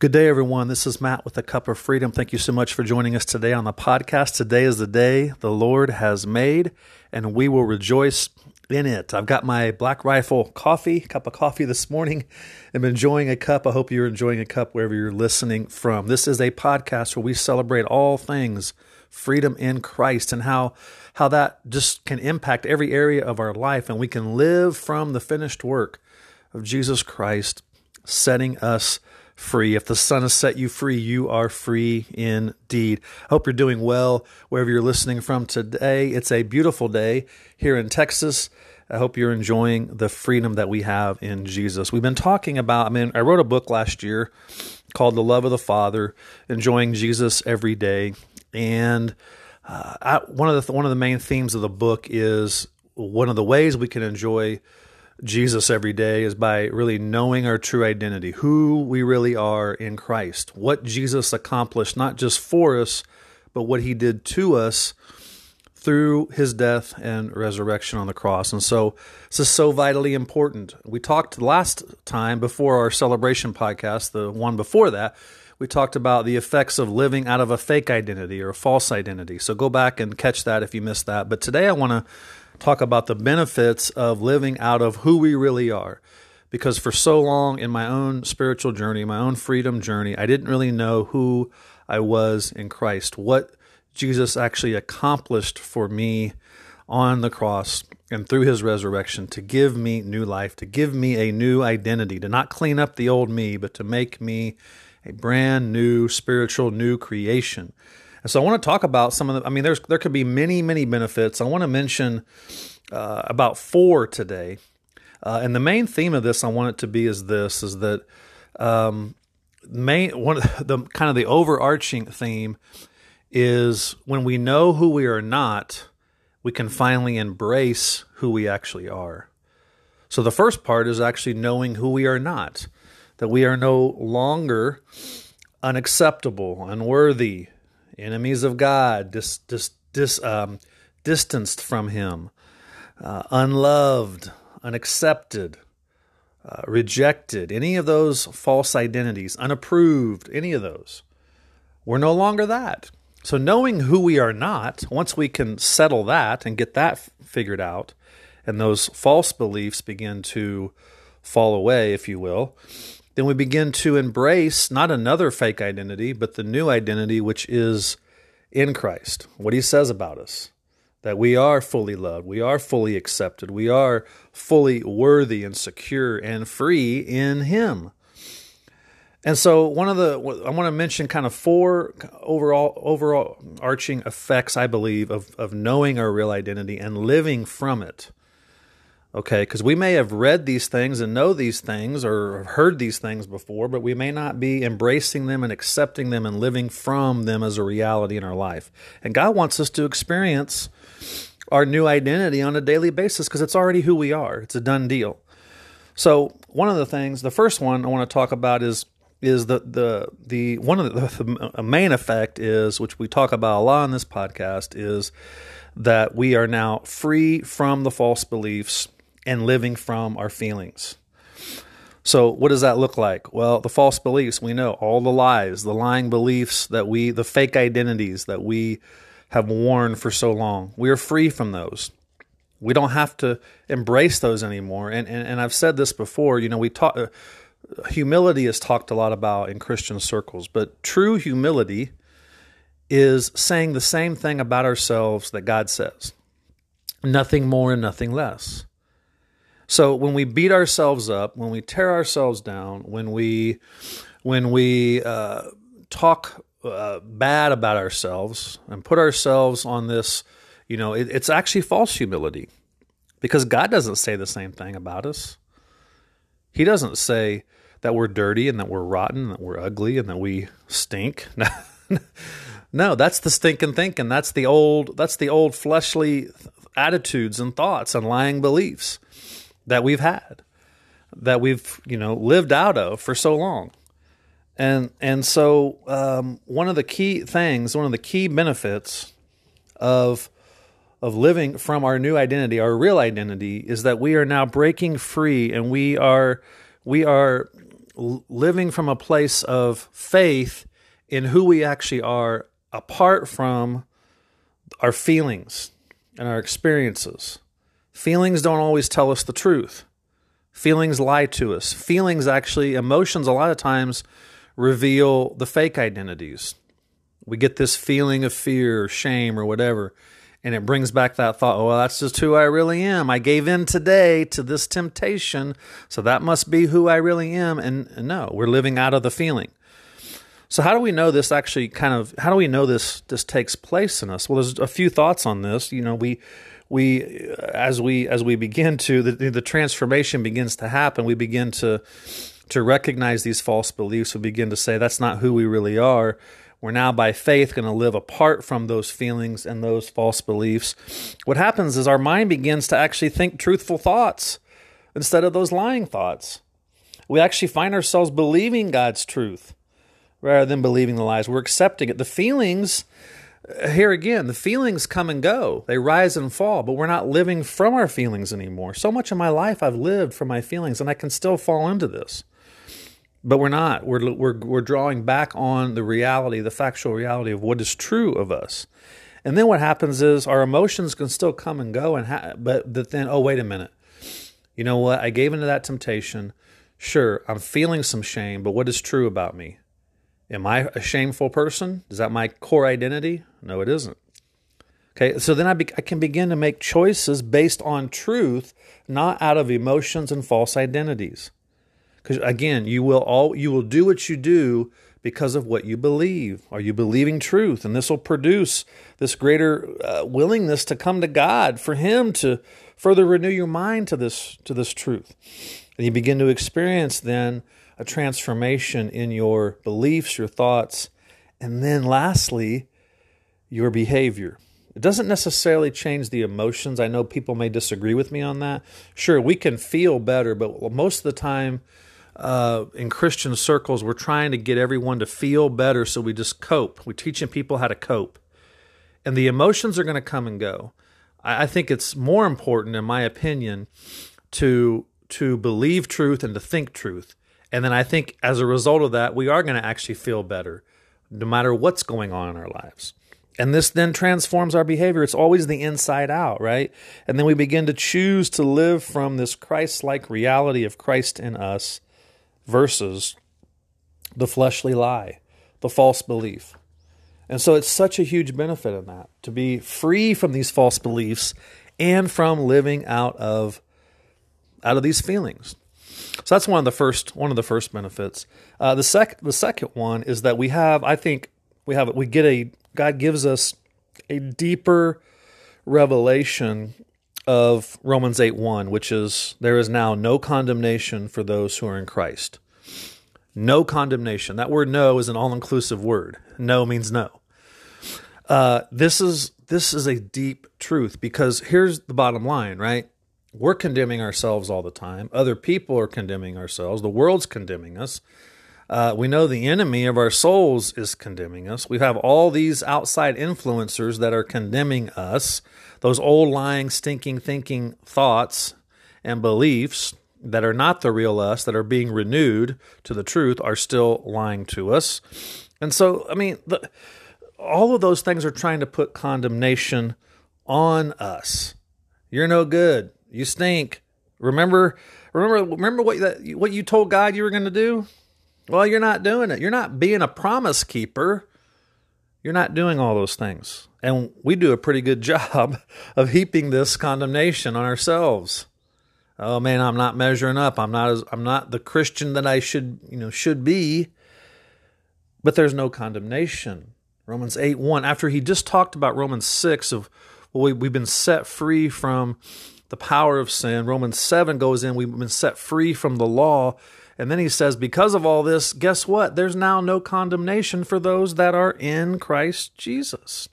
Good day, everyone. This is Matt with a Cup of Freedom. Thank you so much for joining us today on the podcast. Today is the day the Lord has made, and we will rejoice in it. I've got my Black Rifle coffee, cup of coffee this morning. I'm enjoying a cup. I hope you're enjoying a cup wherever you're listening from. This is a podcast where we celebrate all things freedom in Christ and how how that just can impact every area of our life and we can live from the finished work of Jesus Christ setting us free. If the Son has set you free, you are free indeed. Hope you're doing well wherever you're listening from today. It's a beautiful day here in Texas. I hope you're enjoying the freedom that we have in Jesus. We've been talking about, I mean, I wrote a book last year called The Love of the Father, Enjoying Jesus Every Day. And uh, I, one of the one of the main themes of the book is one of the ways we can enjoy Jesus every day is by really knowing our true identity, who we really are in Christ, what Jesus accomplished, not just for us, but what he did to us through his death and resurrection on the cross. And so this is so vitally important. We talked last time before our celebration podcast, the one before that, we talked about the effects of living out of a fake identity or a false identity. So go back and catch that if you missed that. But today I want to talk about the benefits of living out of who we really are. Because for so long in my own spiritual journey, my own freedom journey, I didn't really know who I was in Christ, what Jesus actually accomplished for me on the cross and through his resurrection to give me new life, to give me a new identity, to not clean up the old me, but to make me a brand new spiritual new creation. And so I want to talk about some of the, I mean, there's, there could be many, many benefits. I want to mention uh, about four today. Uh, and the main theme of this I want it to be is this, is that um, main, one of the kind of the overarching theme is when we know who we are not, we can finally embrace who we actually are. So the first part is actually knowing who we are not, that we are no longer unacceptable, unworthy, enemies of God, dis, dis, dis, um, distanced from Him, uh, unloved, unaccepted, uh, rejected, any of those false identities, unapproved, any of those. We're no longer that. So, knowing who we are not, once we can settle that and get that f- figured out, and those false beliefs begin to fall away, if you will, then we begin to embrace not another fake identity, but the new identity, which is in Christ. What he says about us that we are fully loved, we are fully accepted, we are fully worthy and secure and free in him. And so, one of the I want to mention kind of four overall overall arching effects I believe of of knowing our real identity and living from it. Okay, because we may have read these things and know these things or heard these things before, but we may not be embracing them and accepting them and living from them as a reality in our life. And God wants us to experience our new identity on a daily basis because it's already who we are. It's a done deal. So, one of the things, the first one I want to talk about is is the the the one of the, the main effect is which we talk about a lot on this podcast is that we are now free from the false beliefs and living from our feelings. So, what does that look like? Well, the false beliefs, we know all the lies, the lying beliefs that we, the fake identities that we have worn for so long. We are free from those. We don't have to embrace those anymore. And, and, and I've said this before, you know, we talk, uh, humility is talked a lot about in Christian circles, but true humility is saying the same thing about ourselves that God says nothing more and nothing less. So when we beat ourselves up, when we tear ourselves down, when we when we uh, talk uh, bad about ourselves and put ourselves on this, you know, it, it's actually false humility because God doesn't say the same thing about us. He doesn't say that we're dirty and that we're rotten, and that we're ugly and that we stink. no, that's the stinking thinking. That's the old. That's the old fleshly attitudes and thoughts and lying beliefs that we've had, that we've you know lived out of for so long, and and so um, one of the key things, one of the key benefits of of living from our new identity, our real identity, is that we are now breaking free and we are we are living from a place of faith in who we actually are apart from our feelings and our experiences. Feelings don't always tell us the truth. Feelings lie to us. Feelings actually, emotions, a lot of times reveal the fake identities. We get this feeling of fear or shame or whatever, and it brings back that thought, oh, well, that's just who I really am. I gave in today to this temptation, so that must be who I really am. And, and no, we're living out of the feeling. So how do we know this actually kind of how do we know this this takes place in us? Well, there's a few thoughts on this. You know, we we as we as we begin to the the transformation begins to happen, we begin to to recognize these false beliefs. We begin to say that's not who we really are. We're now by faith going to live apart from those feelings and those false beliefs. What happens is our mind begins to actually think truthful thoughts instead of those lying thoughts. We actually find ourselves believing God's truth rather than believing the lies. We're accepting it. The feelings, here again, the feelings come and go, they rise and fall, but we're not living from our feelings anymore. So much of my life I've lived from my feelings, and I can still fall into this. But we're not. We're, we're, we're drawing back on the reality, the factual reality of what is true of us. And then what happens is our emotions can still come and go, and ha- but then, oh, wait a minute. You know what? I gave into that temptation. Sure, I'm feeling some shame, but what is true about me? Am I a shameful person? Is that my core identity? No, it isn't. Okay, so then I, be, I can begin to make choices based on truth, not out of emotions and false identities. Because again, you will all you will do what you do because of what you believe. Are you believing truth? And this will produce this greater uh, willingness to come to God for Him to further renew your mind to this to this truth. And you begin to experience then a transformation in your beliefs, your thoughts, and then lastly, your behavior. It doesn't necessarily change the emotions. I know people may disagree with me on that. Sure, we can feel better, but most of the time uh, in Christian circles, we're trying to get everyone to feel better, so we just cope. We're teaching people how to cope. And the emotions are going to come and go. I, I think it's more important, in my opinion, to to believe truth and to think truth. And then I think as a result of that, we are going to actually feel better no matter what's going on in our lives. And this then transforms our behavior. It's always the inside out, right? And then we begin to choose to live from this Christ like reality of Christ in us versus the fleshly lie, the false belief. And so it's such a huge benefit in that to be free from these false beliefs and from living out of out of these feelings. So that's one of the first one of the first benefits. Uh, the sec the second one is that we have I think we have we get a God gives us a deeper revelation of Romans 8 1, which is there is now no condemnation for those who are in Christ. No condemnation. That word no is an all inclusive word. No means no. Uh, this is this is a deep truth because here's the bottom line, right? We're condemning ourselves all the time. Other people are condemning ourselves. The world's condemning us. Uh, we know the enemy of our souls is condemning us. We have all these outside influencers that are condemning us. Those old, lying, stinking, thinking thoughts and beliefs that are not the real us, that are being renewed to the truth, are still lying to us. And so, I mean, the, all of those things are trying to put condemnation on us. You're no good. You stink. Remember, remember, remember what that, what you told God you were going to do. Well, you're not doing it. You're not being a promise keeper. You're not doing all those things, and we do a pretty good job of heaping this condemnation on ourselves. Oh man, I'm not measuring up. I'm not as I'm not the Christian that I should you know should be. But there's no condemnation. Romans 8 1, after he just talked about Romans 6 of well, we, we've been set free from the power of sin. Romans 7 goes in, we've been set free from the law. And then he says, because of all this, guess what? There's now no condemnation for those that are in Christ Jesus.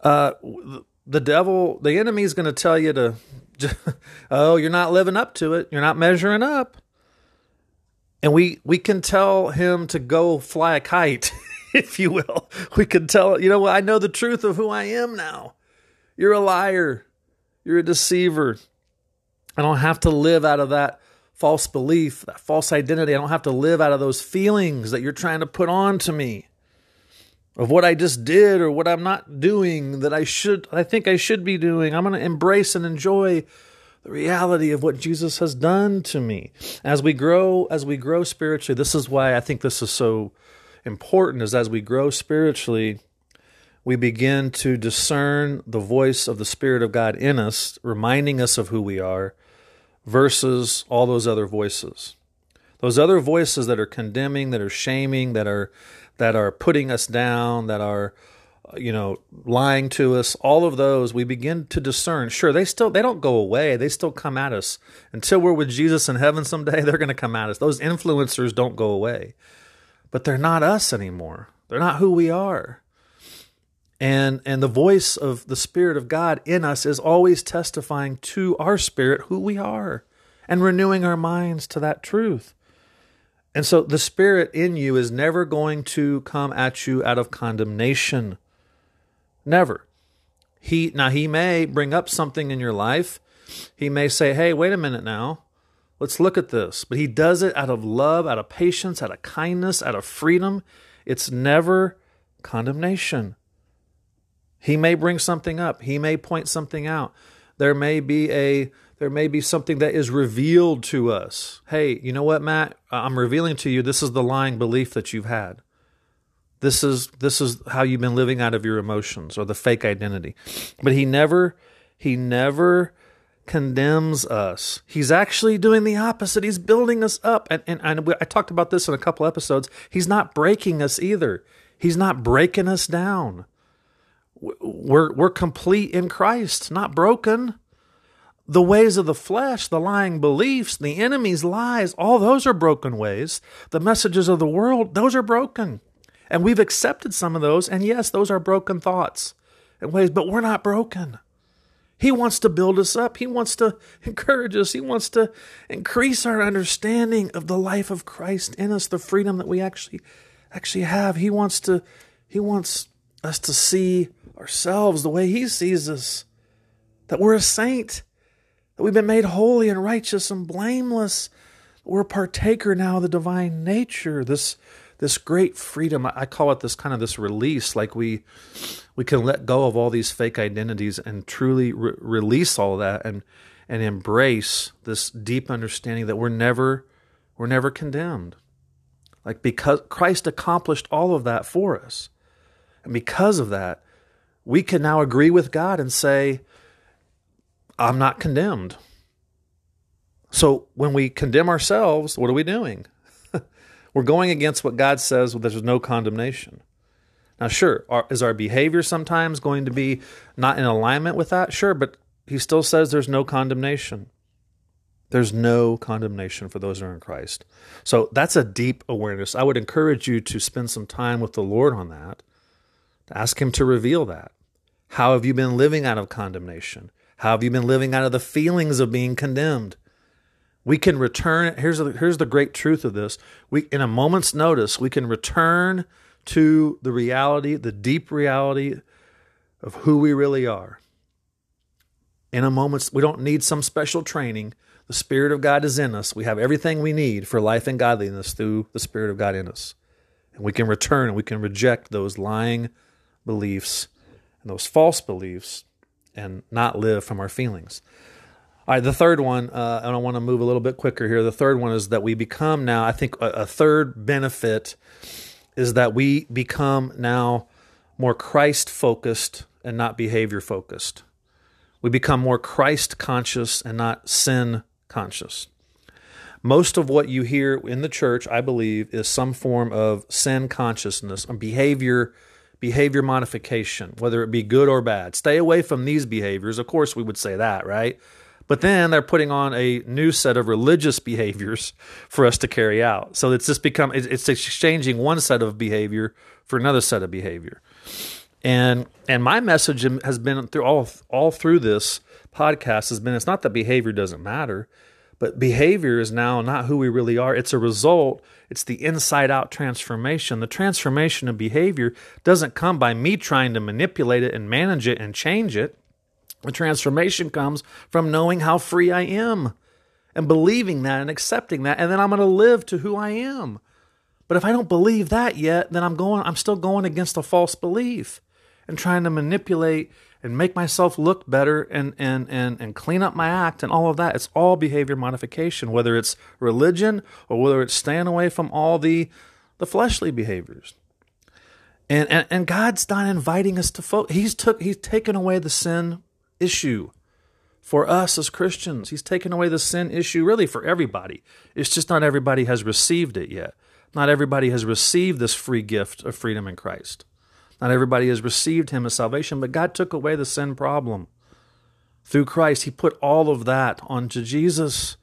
Uh, the devil, the enemy is going to tell you to, oh, you're not living up to it. You're not measuring up. And we, we can tell him to go fly a kite, if you will. We can tell, you know what? I know the truth of who I am now. You're a liar. You're a deceiver. I don't have to live out of that false belief, that false identity. I don't have to live out of those feelings that you're trying to put on to me of what I just did or what I'm not doing that I should I think I should be doing. I'm going to embrace and enjoy the reality of what Jesus has done to me. As we grow as we grow spiritually, this is why I think this is so important is as we grow spiritually, we begin to discern the voice of the Spirit of God in us, reminding us of who we are, versus all those other voices. Those other voices that are condemning, that are shaming, that are that are putting us down, that are you know lying to us all of those we begin to discern. Sure they still they don't go away. They still come at us. Until we're with jesus in heaven someday they're going to come at us. Those influencers don't go away. But they're not us anymore. They're not who we are and and the voice of the spirit of god in us is always testifying to our spirit who we are and renewing our minds to that truth. And so the spirit in you is never going to come at you out of condemnation. Never. He now he may bring up something in your life. He may say hey wait a minute now. Let's look at this. But he does it out of love out of patience out of kindness out of freedom. It's never condemnation he may bring something up. He may point something out. There may be a there may be something that is revealed to us. Hey, you know what, Matt? I'm revealing to you this is the lying belief that you've had. This is this is how you've been living out of your emotions or the fake identity. But he never he never condemns us. He's actually doing the opposite. He's building us up. And, and, and I talked about this in a couple episodes. He's not breaking us either. He's not breaking us down we're we're complete in Christ, not broken. The ways of the flesh, the lying beliefs, the enemy's lies, all those are broken ways. The messages of the world, those are broken. And we've accepted some of those, and yes, those are broken thoughts and ways, but we're not broken. He wants to build us up. He wants to encourage us. He wants to increase our understanding of the life of Christ in us, the freedom that we actually actually have. He wants to he wants us to see ourselves the way He sees us, that we're a saint, that we've been made holy and righteous and blameless. We're a partaker now of the divine nature. This this great freedom. I call it this kind of this release, like we we can let go of all these fake identities and truly re- release all that and and embrace this deep understanding that we're never we're never condemned. Like because Christ accomplished all of that for us. And because of that, we can now agree with God and say, I'm not condemned. So when we condemn ourselves, what are we doing? We're going against what God says there's no condemnation. Now, sure, our, is our behavior sometimes going to be not in alignment with that? Sure, but he still says there's no condemnation. There's no condemnation for those who are in Christ. So that's a deep awareness. I would encourage you to spend some time with the Lord on that Ask Him to reveal that. How have you been living out of condemnation? How have you been living out of the feelings of being condemned? We can return. Here's the, here's the great truth of this. We, in a moment's notice, we can return to the reality, the deep reality of who we really are. In a moment's, we don't need some special training. The Spirit of God is in us. We have everything we need for life and godliness through the Spirit of God in us. And we can return and we can reject those lying beliefs and those false beliefs and not live from our feelings. All right, the third one, uh, and I want to move a little bit quicker here. The third one is that we become now, I think a, a third benefit is that we become now more Christ focused and not behavior focused. We become more Christ conscious and not sin conscious. Most of what you hear in the church, I believe, is some form of sin consciousness, or behavior behavior modification, whether it be good or bad. Stay away from these behaviors. Of course, we would say that, right? But then they're putting on a new set of religious behaviors for us to carry out. So it's just become it's exchanging one set of behavior for another set of behavior. And and my message has been through all all through this podcast has been it's not that behavior doesn't matter. But behavior is now not who we really are. It's a result, it's the inside out transformation. The transformation of behavior doesn't come by me trying to manipulate it and manage it and change it. The transformation comes from knowing how free I am and believing that and accepting that, and then I'm going to live to who I am. But if I don't believe that yet, then I'm going I'm still going against a false belief and trying to manipulate and make myself look better and and and and clean up my act and all of that. It's all behavior modification, whether it's religion or whether it's staying away from all the the fleshly behaviors. And and, and God's not inviting us to. He's took he's taken away the sin issue for us as Christians. He's taken away the sin issue really for everybody. It's just not everybody has received it yet. Not everybody has received this free gift of freedom in Christ. Not everybody has received Him as salvation, but God took away the sin problem. Through Christ, He put all of that onto Jesus.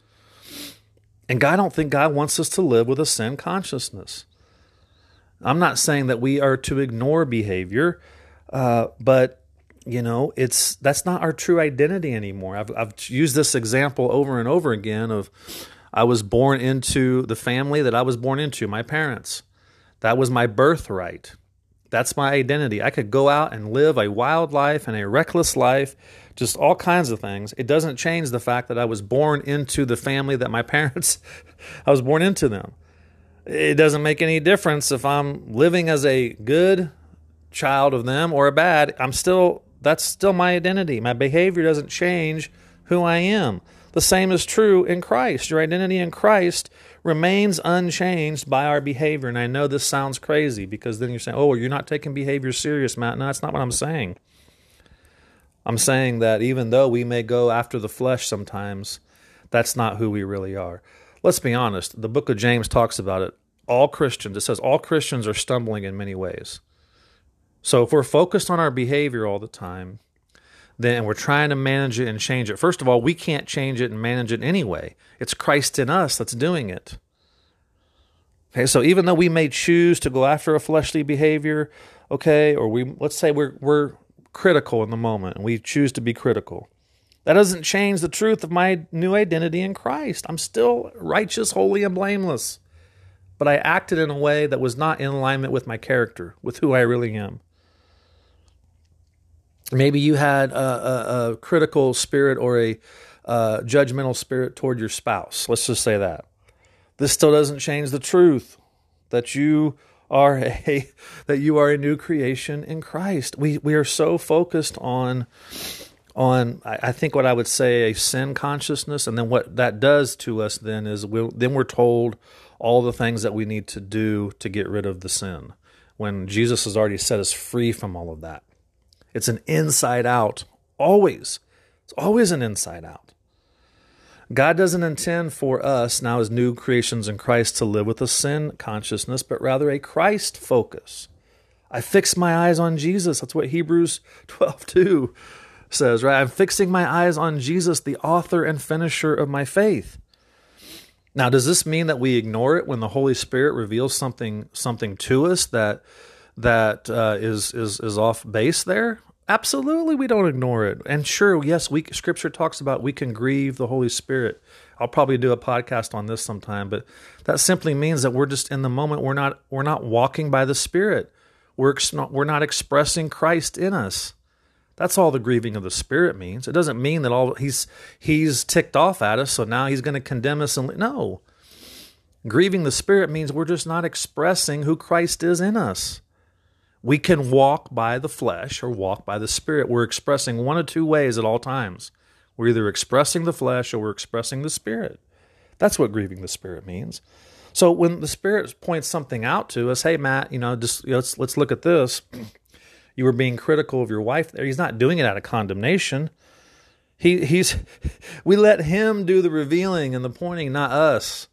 And God, I don't think God wants us to live with a sin consciousness. I'm not saying that we are to ignore behavior, uh, but you know, it's that's not our true identity anymore. I've, I've used this example over and over again of I was born into the family that I was born into, my parents. That was my birthright. That's my identity. I could go out and live a wild life and a reckless life, just all kinds of things. It doesn't change the fact that I was born into the family that my parents, I was born into them. It doesn't make any difference if I'm living as a good child of them or a bad. I'm still, that's still my identity. My behavior doesn't change who I am. The same is true in Christ. Your identity in Christ remains unchanged by our behavior. And I know this sounds crazy because then you're saying, oh, you're not taking behavior serious, Matt. No, that's not what I'm saying. I'm saying that even though we may go after the flesh sometimes, that's not who we really are. Let's be honest. The book of James talks about it. All Christians, it says all Christians are stumbling in many ways. So if we're focused on our behavior all the time, then we're trying to manage it and change it. First of all, we can't change it and manage it anyway. It's Christ in us that's doing it. Okay, so even though we may choose to go after a fleshly behavior, okay, or we let's say we're we're critical in the moment and we choose to be critical. That doesn't change the truth of my new identity in Christ. I'm still righteous, holy, and blameless. But I acted in a way that was not in alignment with my character, with who I really am. Maybe you had a, a, a critical spirit or a judgmental spirit toward your spouse. Let's just say that. This still doesn't change the truth that you are a that you are a new creation in Christ. We we are so focused on on I think what I would say a sin consciousness, and then what that does to us then is we then we're told all the things that we need to do to get rid of the sin when Jesus has already set us free from all of that. It's an inside out, always. It's always an inside out. God doesn't intend for us now as new creations in Christ to live with a sin consciousness, but rather a Christ focus. I fix my eyes on Jesus. That's what Hebrews 12 2 says, right? I'm fixing my eyes on Jesus, the author and finisher of my faith. Now, does this mean that we ignore it when the Holy Spirit reveals something something to us that that uh, is is is off base there? Absolutely, we don't ignore it. And sure, yes, we Scripture talks about we can grieve the Holy Spirit. I'll probably do a podcast on this sometime, but that simply means that we're just in the moment. We're not we're not walking by the Spirit. We're we're not expressing Christ in us. That's all the grieving of the Spirit means. It doesn't mean that all he's he's ticked off at us, so now he's going to condemn us. And no, grieving the Spirit means we're just not expressing who Christ is in us. We can walk by the flesh or walk by the spirit. We're expressing one of two ways at all times. We're either expressing the flesh or we're expressing the spirit. That's what grieving the spirit means. So when the spirit points something out to us, hey Matt, you know, just you know, let's let's look at this. You were being critical of your wife there. He's not doing it out of condemnation. He he's we let him do the revealing and the pointing, not us.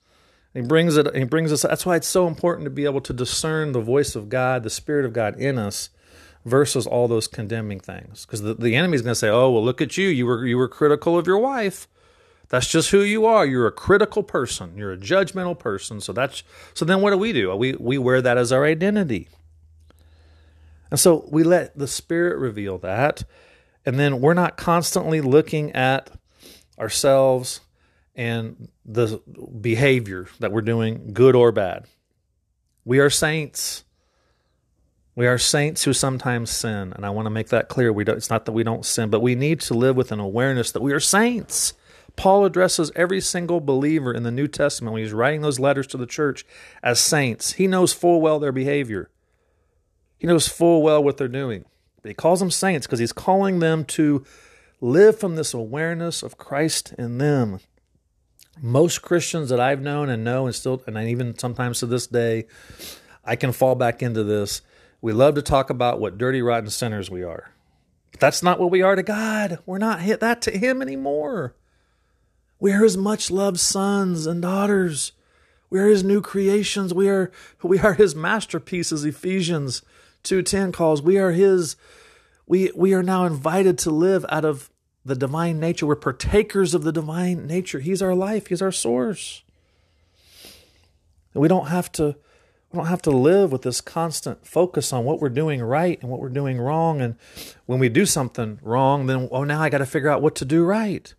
He brings it. He brings us. That's why it's so important to be able to discern the voice of God, the Spirit of God in us, versus all those condemning things. Because the, the enemy is going to say, "Oh, well, look at you. You were you were critical of your wife. That's just who you are. You're a critical person. You're a judgmental person. So that's so. Then what do we do? We we wear that as our identity. And so we let the Spirit reveal that, and then we're not constantly looking at ourselves and the behavior that we're doing, good or bad. We are saints. We are saints who sometimes sin, and I want to make that clear. We don't, it's not that we don't sin, but we need to live with an awareness that we are saints. Paul addresses every single believer in the New Testament when he's writing those letters to the church as saints. He knows full well their behavior, he knows full well what they're doing. But he calls them saints because he's calling them to live from this awareness of Christ in them. Most Christians that I've known and know, and still, and even sometimes to this day, I can fall back into this. We love to talk about what dirty, rotten sinners we are. But that's not what we are to God. We're not hit that to Him anymore. We are His much loved sons and daughters. We are His new creations. We are we are His masterpieces. Ephesians two ten calls. We are His. We we are now invited to live out of the divine nature. We're partakers of the divine nature. He's our life. He's our source. And we don't have to we don't have to live with this constant focus on what we're doing right and what we're doing wrong. And when we do something wrong, then, oh, now I got to figure out what to do right.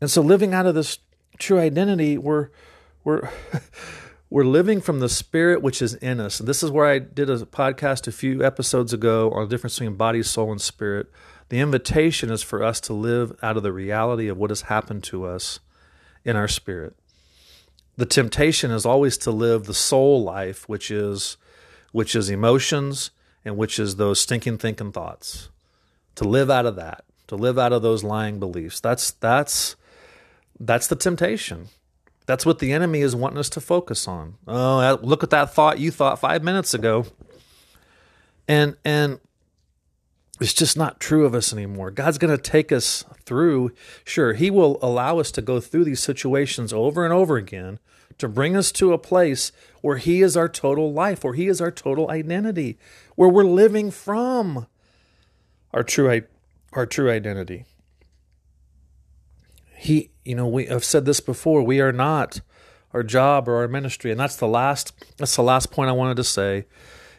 And so, living out of this true identity, we're, we're, we're living from the spirit which is in us. And this is where I did a podcast a few episodes ago on the difference between body, soul, and spirit. The invitation is for us to live out of the reality of what has happened to us in our spirit the temptation is always to live the soul life, which is which is emotions and which is those stinking thinking thoughts. To live out of that, to live out of those lying beliefs. That's that's that's the temptation. That's what the enemy is wanting us to focus on. Oh, look at that thought you thought 5 minutes ago. And and it's just not true of us anymore. God's going to take us through. Sure, He will allow us to go through these situations over and over again to bring us to a place where He is our total life, where He is our total identity, where we're living from our true, our true identity. He, you know, we have said this before. We are not our job or our ministry, and that's the last. That's the last point I wanted to say,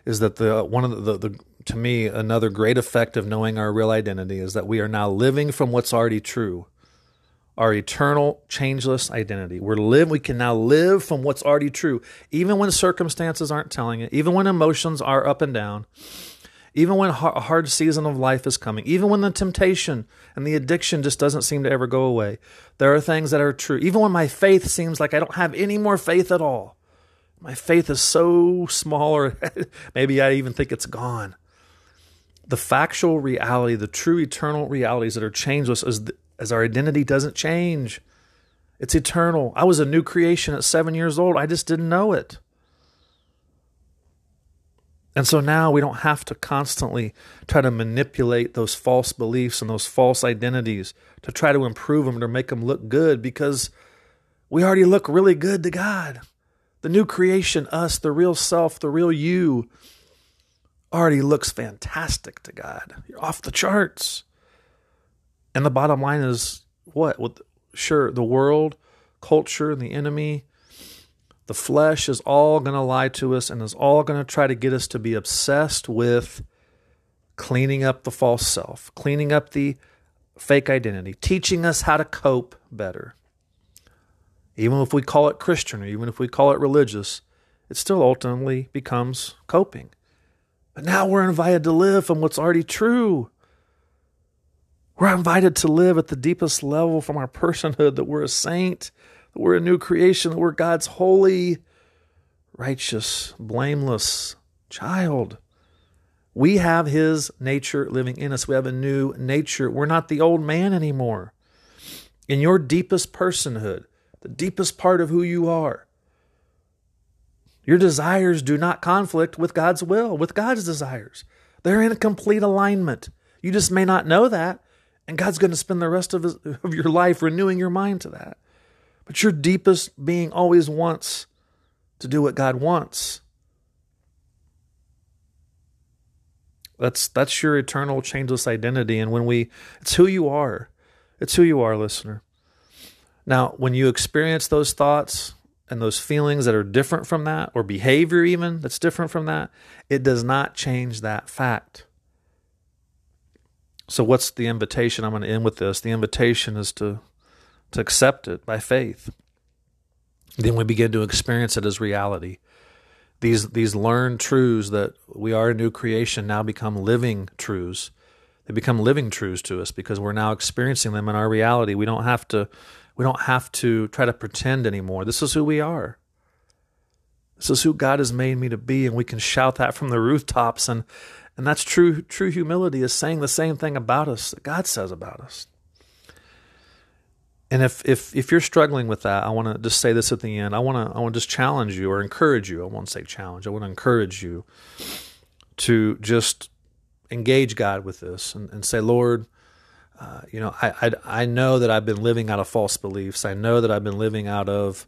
is that the one of the, the, the to me, another great effect of knowing our real identity is that we are now living from what's already true. Our eternal, changeless identity. We're live, we can now live from what's already true, even when circumstances aren't telling it, even when emotions are up and down, even when a hard season of life is coming, even when the temptation and the addiction just doesn't seem to ever go away. There are things that are true. Even when my faith seems like I don't have any more faith at all. My faith is so small, or maybe I even think it's gone the factual reality, the true eternal realities that are changeless as, the, as our identity doesn't change. It's eternal. I was a new creation at seven years old. I just didn't know it. And so now we don't have to constantly try to manipulate those false beliefs and those false identities to try to improve them or make them look good because we already look really good to God. The new creation, us, the real self, the real you, already looks fantastic to God. You're off the charts. And the bottom line is what? With sure, the world, culture, the enemy, the flesh is all going to lie to us and is all going to try to get us to be obsessed with cleaning up the false self, cleaning up the fake identity, teaching us how to cope better. Even if we call it Christian or even if we call it religious, it still ultimately becomes coping. But now we're invited to live from what's already true. We're invited to live at the deepest level from our personhood that we're a saint, that we're a new creation, that we're God's holy, righteous, blameless child. We have His nature living in us. We have a new nature. We're not the old man anymore. In your deepest personhood, the deepest part of who you are, your desires do not conflict with God's will, with God's desires. They're in complete alignment. You just may not know that, and God's going to spend the rest of, his, of your life renewing your mind to that. But your deepest being always wants to do what God wants. That's that's your eternal changeless identity and when we it's who you are. It's who you are, listener. Now, when you experience those thoughts, and those feelings that are different from that, or behavior even that's different from that, it does not change that fact. So, what's the invitation? I'm going to end with this. The invitation is to, to accept it by faith. Then we begin to experience it as reality. These, these learned truths that we are a new creation now become living truths They become living truths to us because we're now experiencing them in our reality. We don't have to we don't have to try to pretend anymore. This is who we are. This is who God has made me to be, and we can shout that from the rooftops. And and that's true true humility is saying the same thing about us that God says about us. And if if if you're struggling with that, I want to just say this at the end. I want to I want to just challenge you or encourage you. I won't say challenge. I want to encourage you to just engage God with this and, and say, Lord, uh, you know, I, I I know that I've been living out of false beliefs. I know that I've been living out of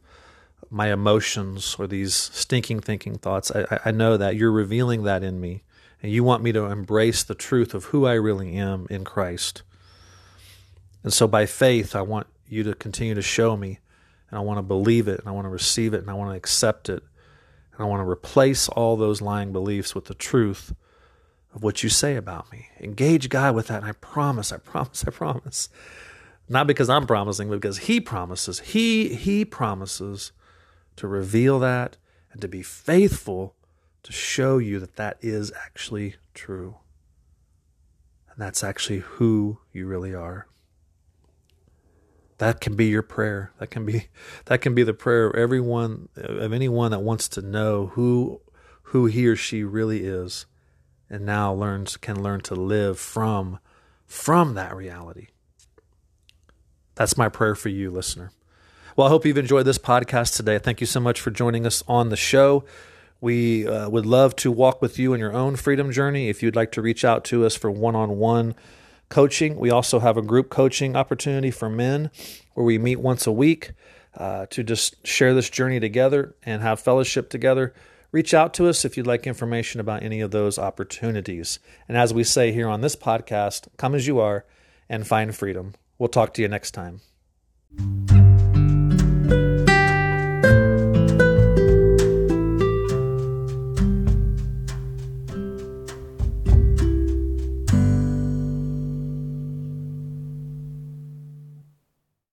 my emotions or these stinking thinking thoughts. I, I know that you're revealing that in me, and you want me to embrace the truth of who I really am in Christ. And so, by faith, I want you to continue to show me, and I want to believe it, and I want to receive it, and I want to accept it, and I want to replace all those lying beliefs with the truth of what you say about me. Engage God with that, and I promise, I promise, I promise. Not because I'm promising, but because He promises. He He promises to reveal that and to be faithful to show you that that is actually true. And that's actually who you really are. That can be your prayer. That can be that can be the prayer of everyone of anyone that wants to know who who he or she really is and now learns can learn to live from from that reality. That's my prayer for you, listener. Well, I hope you've enjoyed this podcast today. Thank you so much for joining us on the show. We uh, would love to walk with you in your own freedom journey. If you'd like to reach out to us for one on one coaching, we also have a group coaching opportunity for men where we meet once a week uh, to just share this journey together and have fellowship together. Reach out to us if you'd like information about any of those opportunities. And as we say here on this podcast, come as you are and find freedom. We'll talk to you next time.